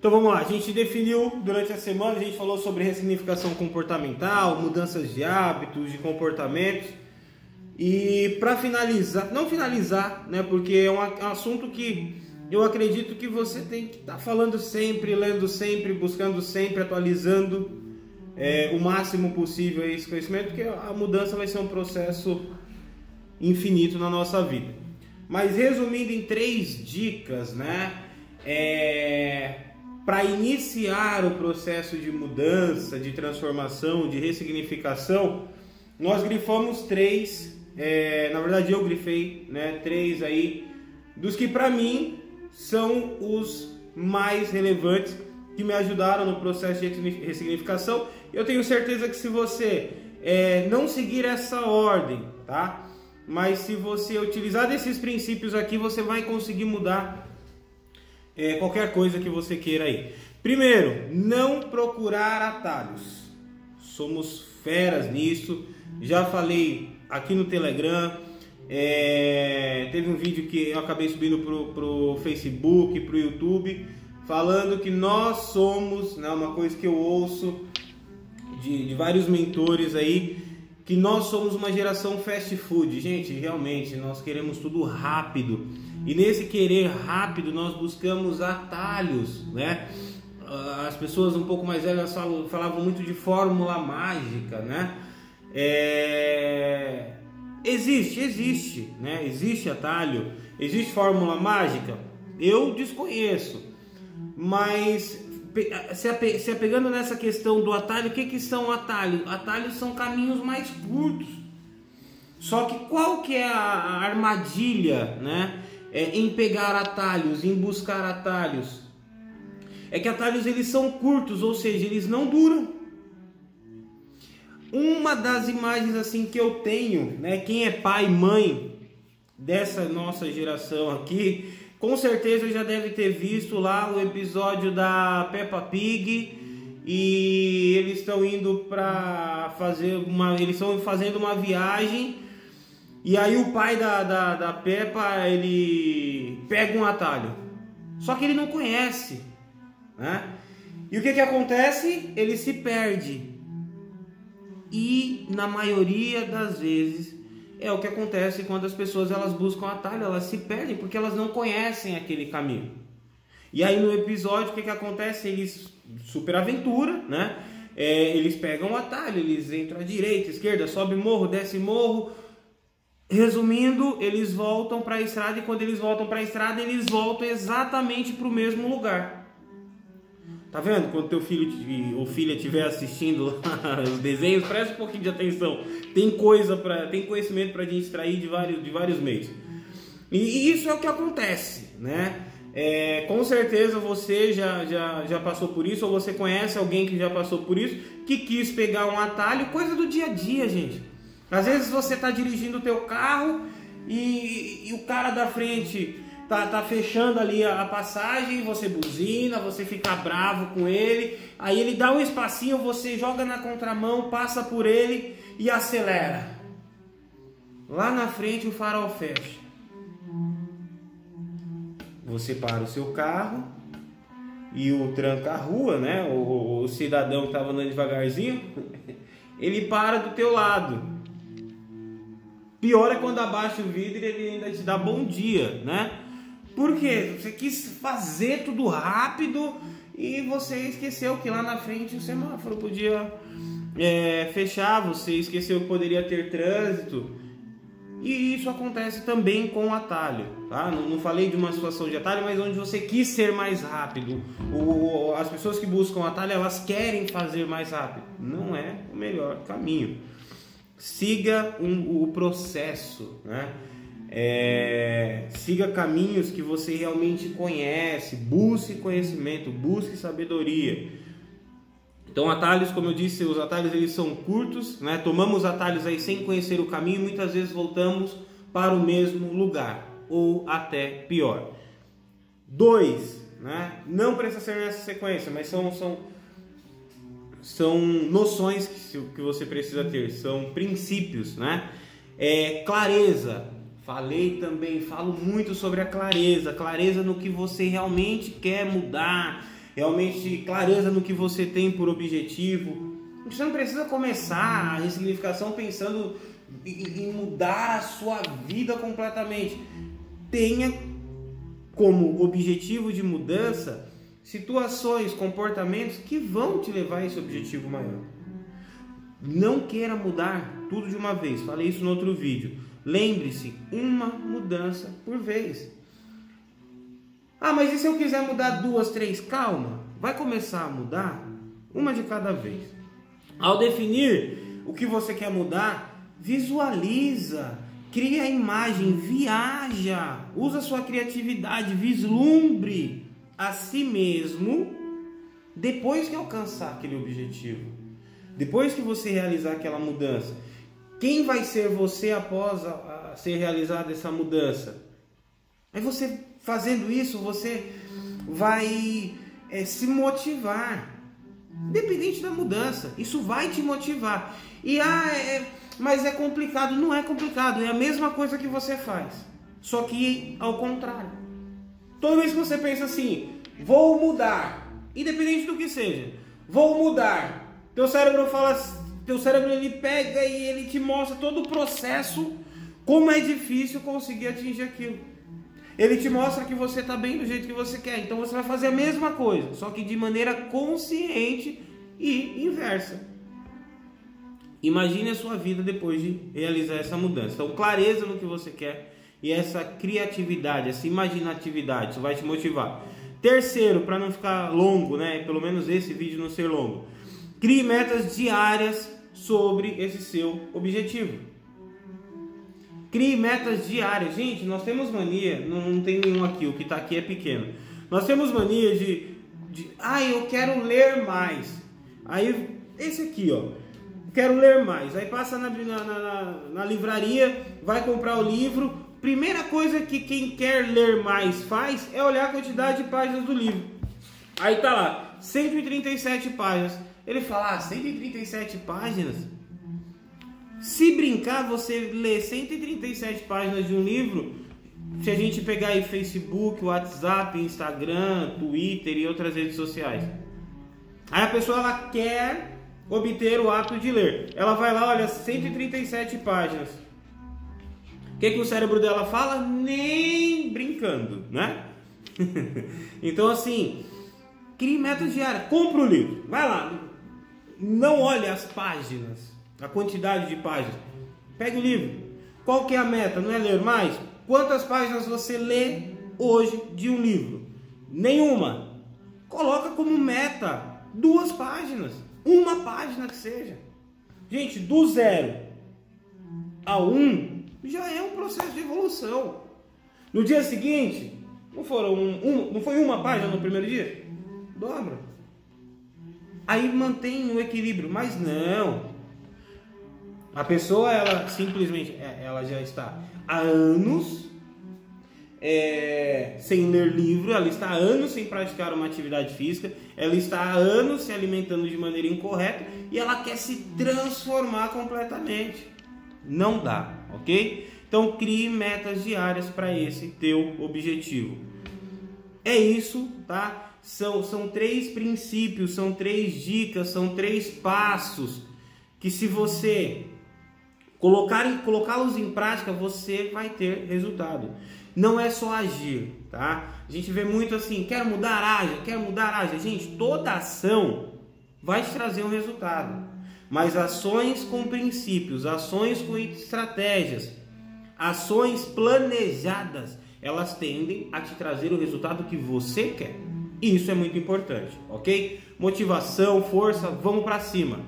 Então vamos lá, a gente definiu durante a semana, a gente falou sobre ressignificação comportamental, mudanças de hábitos, de comportamentos. E para finalizar, não finalizar, né, porque é um assunto que eu acredito que você tem que estar tá falando sempre, lendo sempre, buscando sempre, atualizando é, o máximo possível esse conhecimento, porque a mudança vai ser um processo infinito na nossa vida. Mas resumindo em três dicas, né? É, para iniciar o processo de mudança, de transformação, de ressignificação, nós grifamos três, é, na verdade eu grifei, né? Três aí, dos que para mim são os mais relevantes que me ajudaram no processo de ressignificação. Eu tenho certeza que se você é, não seguir essa ordem, tá? Mas se você utilizar desses princípios aqui, você vai conseguir mudar é, qualquer coisa que você queira aí. Primeiro, não procurar atalhos. Somos feras nisso. Já falei aqui no Telegram. É, teve um vídeo que eu acabei subindo pro, pro Facebook, pro YouTube, falando que nós somos, né, uma coisa que eu ouço de, de vários mentores aí, que nós somos uma geração fast food. Gente, realmente, nós queremos tudo rápido. E nesse querer rápido, nós buscamos atalhos, né? Ah, as pessoas um pouco mais velhas falavam muito de fórmula mágica, né? É... Existe, existe, né? Existe atalho, existe fórmula mágica. Eu desconheço, mas se apegando nessa questão do atalho, o que, que são atalhos? Atalhos são caminhos mais curtos. Só que qual que é a armadilha, né? É, em pegar atalhos, em buscar atalhos? É que atalhos eles são curtos, ou seja, eles não duram. Uma das imagens assim que eu tenho, né? Quem é pai, mãe dessa nossa geração aqui, com certeza já deve ter visto lá o episódio da Peppa Pig e eles estão indo para fazer uma, eles estão fazendo uma viagem e aí o pai da, da, da Peppa ele pega um atalho, só que ele não conhece, né? E o que que acontece? Ele se perde e na maioria das vezes é o que acontece quando as pessoas elas buscam atalho, elas se perdem porque elas não conhecem aquele caminho. E aí no episódio o que, que acontece? Eles super aventura, né? É, eles pegam o atalho, eles entram à direita, à esquerda, sobe morro, desce morro. Resumindo, eles voltam para a estrada e quando eles voltam para a estrada, eles voltam exatamente para o mesmo lugar. Tá vendo? Quando teu filho ou filha estiver assistindo os desenhos, presta um pouquinho de atenção. Tem coisa para, tem conhecimento para a gente extrair de vários, de vários meios. E, e isso é o que acontece, né? É, com certeza você já, já, já passou por isso, ou você conhece alguém que já passou por isso, que quis pegar um atalho, coisa do dia a dia, gente. Às vezes você está dirigindo o teu carro e, e o cara da frente tá, tá fechando ali a, a passagem, você buzina, você fica bravo com ele, aí ele dá um espacinho, você joga na contramão, passa por ele e acelera. Lá na frente o farol fecha. Você para o seu carro e o tranca-rua, né? O, o cidadão que estava andando devagarzinho, ele para do teu lado. Pior é quando abaixa o vidro e ele ainda te dá bom dia, né? Por quê? Você quis fazer tudo rápido e você esqueceu que lá na frente o semáforo podia é, fechar, você esqueceu que poderia ter trânsito. E isso acontece também com o atalho, tá? Não, não, falei de uma situação de atalho, mas onde você quis ser mais rápido. O, as pessoas que buscam atalho, elas querem fazer mais rápido. Não é o melhor caminho. Siga um, o processo, né? É, siga caminhos que você realmente conhece, busque conhecimento, busque sabedoria. Então, atalhos, como eu disse, os atalhos eles são curtos, né? Tomamos atalhos aí sem conhecer o caminho, e muitas vezes voltamos para o mesmo lugar ou até pior. Dois, né? Não precisa ser nessa sequência, mas são são são noções que, que você precisa ter, são princípios, né? É, clareza, Falei também, falo muito sobre a clareza, clareza no que você realmente quer mudar, realmente clareza no que você tem por objetivo. Você não precisa começar a ressignificação pensando em mudar a sua vida completamente. Tenha como objetivo de mudança situações, comportamentos que vão te levar a esse objetivo maior. Não queira mudar tudo de uma vez. Falei isso no outro vídeo. Lembre-se, uma mudança por vez. Ah, mas e se eu quiser mudar duas, três? Calma, vai começar a mudar uma de cada vez. Ao definir o que você quer mudar, visualiza, cria a imagem, viaja, usa sua criatividade, vislumbre a si mesmo depois que alcançar aquele objetivo. Depois que você realizar aquela mudança, quem vai ser você após a, a ser realizada essa mudança? Aí você fazendo isso, você vai é, se motivar. Independente da mudança, isso vai te motivar. E ah, é, é, mas é complicado. Não é complicado, é a mesma coisa que você faz. Só que ao contrário. Toda vez que você pensa assim, vou mudar, independente do que seja, vou mudar, teu cérebro fala, teu cérebro ele pega e ele te mostra todo o processo, como é difícil conseguir atingir aquilo. Ele te mostra que você está bem do jeito que você quer. Então você vai fazer a mesma coisa, só que de maneira consciente e inversa. Imagine a sua vida depois de realizar essa mudança. Então, clareza no que você quer e essa criatividade, essa imaginatividade, isso vai te motivar. Terceiro, para não ficar longo, né? Pelo menos esse vídeo não ser longo. Crie metas diárias sobre esse seu objetivo. Crie metas diárias. Gente, nós temos mania, não, não tem nenhum aqui, o que está aqui é pequeno. Nós temos mania de, de, ah, eu quero ler mais. Aí, esse aqui, ó, quero ler mais. Aí passa na, na, na, na livraria, vai comprar o livro. Primeira coisa que quem quer ler mais faz é olhar a quantidade de páginas do livro. Aí tá lá, 137 páginas. Ele fala, ah, 137 páginas. Se brincar, você lê 137 páginas de um livro. Se a gente pegar aí Facebook, WhatsApp, Instagram, Twitter e outras redes sociais. Aí a pessoa ela quer obter o hábito de ler. Ela vai lá, olha, 137 páginas. O que, que o cérebro dela fala? Nem brincando, né? então assim, crie metas diárias. Compre o livro. Vai lá, não olhe as páginas, a quantidade de páginas. Pegue o livro. Qual que é a meta? Não é ler mais? Quantas páginas você lê hoje de um livro? Nenhuma. Coloca como meta duas páginas, uma página que seja. Gente, do zero a um já é um processo de evolução. No dia seguinte, não foram um, um, não foi uma página no primeiro dia? Dobra aí mantém o equilíbrio, mas não. A pessoa, ela simplesmente, é, ela já está há anos é, sem ler livro, ela está há anos sem praticar uma atividade física, ela está há anos se alimentando de maneira incorreta e ela quer se transformar completamente. Não dá, ok? Então crie metas diárias para esse teu objetivo. É isso, tá? são, são três princípios, são três dicas, são três passos que se você colocar colocá-los em prática, você vai ter resultado. Não é só agir, tá? A gente vê muito assim, quer mudar, haja, quer mudar, haja. Gente, toda ação vai te trazer um resultado. Mas ações com princípios, ações com estratégias, ações planejadas, elas tendem a te trazer o resultado que você quer. Isso é muito importante, ok? Motivação, força, vamos para cima.